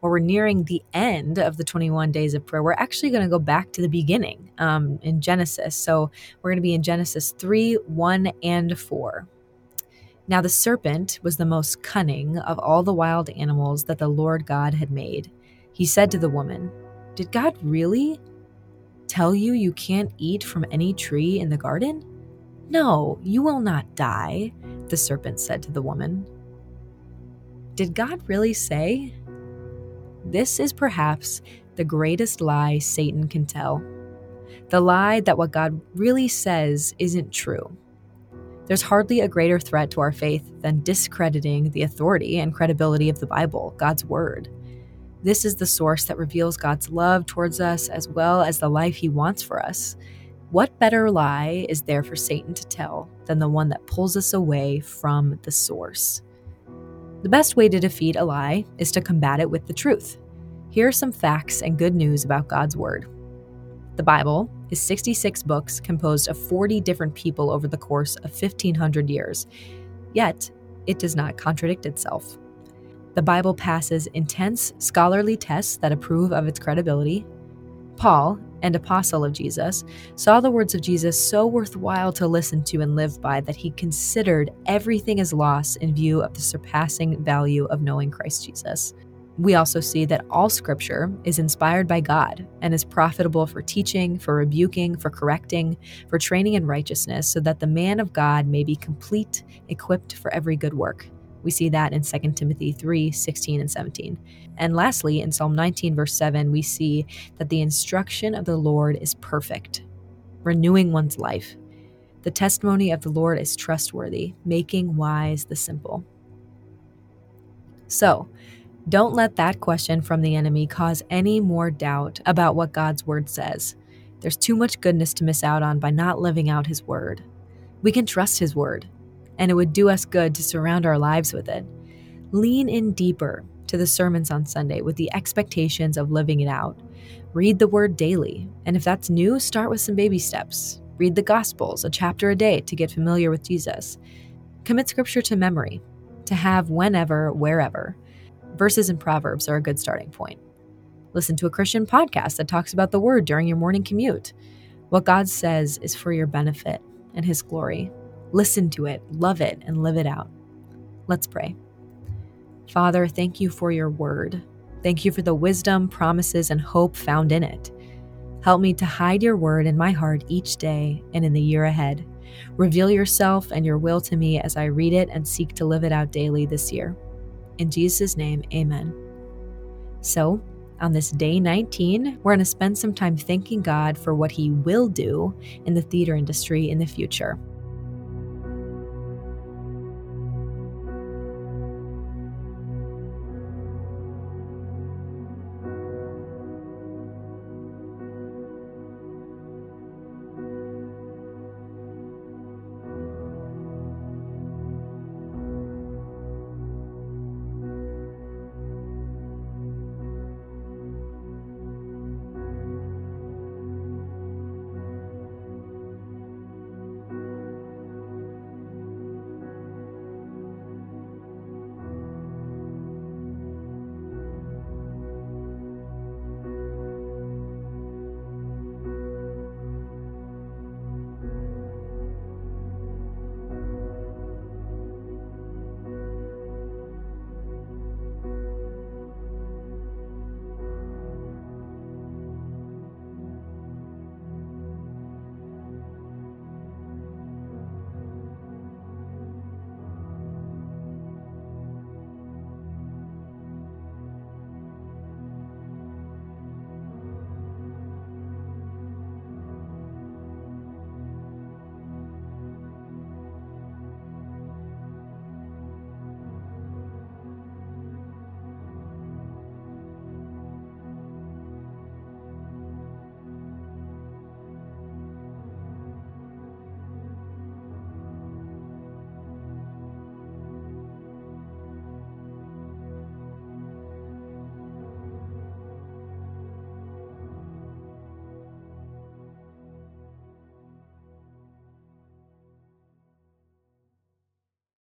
while we're nearing the end of the 21 days of prayer, we're actually going to go back to the beginning um, in Genesis. So we're going to be in Genesis 3 1 and 4. Now the serpent was the most cunning of all the wild animals that the Lord God had made. He said to the woman, Did God really tell you you can't eat from any tree in the garden? No, you will not die, the serpent said to the woman. Did God really say? This is perhaps the greatest lie Satan can tell. The lie that what God really says isn't true. There's hardly a greater threat to our faith than discrediting the authority and credibility of the Bible, God's Word. This is the source that reveals God's love towards us as well as the life He wants for us. What better lie is there for Satan to tell than the one that pulls us away from the source? The best way to defeat a lie is to combat it with the truth. Here are some facts and good news about God's Word. The Bible is 66 books composed of 40 different people over the course of 1,500 years, yet it does not contradict itself. The Bible passes intense scholarly tests that approve of its credibility. Paul, and apostle of Jesus, saw the words of Jesus so worthwhile to listen to and live by that he considered everything as loss in view of the surpassing value of knowing Christ Jesus. We also see that all scripture is inspired by God and is profitable for teaching, for rebuking, for correcting, for training in righteousness, so that the man of God may be complete, equipped for every good work. We see that in 2 Timothy 3 16 and 17. And lastly, in Psalm 19, verse 7, we see that the instruction of the Lord is perfect, renewing one's life. The testimony of the Lord is trustworthy, making wise the simple. So, don't let that question from the enemy cause any more doubt about what God's word says. There's too much goodness to miss out on by not living out his word. We can trust his word, and it would do us good to surround our lives with it. Lean in deeper to the sermons on Sunday with the expectations of living it out. Read the word daily, and if that's new, start with some baby steps. Read the Gospels, a chapter a day to get familiar with Jesus. Commit scripture to memory, to have whenever, wherever. Verses and Proverbs are a good starting point. Listen to a Christian podcast that talks about the word during your morning commute. What God says is for your benefit and His glory. Listen to it, love it, and live it out. Let's pray. Father, thank you for your word. Thank you for the wisdom, promises, and hope found in it. Help me to hide your word in my heart each day and in the year ahead. Reveal yourself and your will to me as I read it and seek to live it out daily this year. In Jesus' name, amen. So, on this day 19, we're going to spend some time thanking God for what He will do in the theater industry in the future.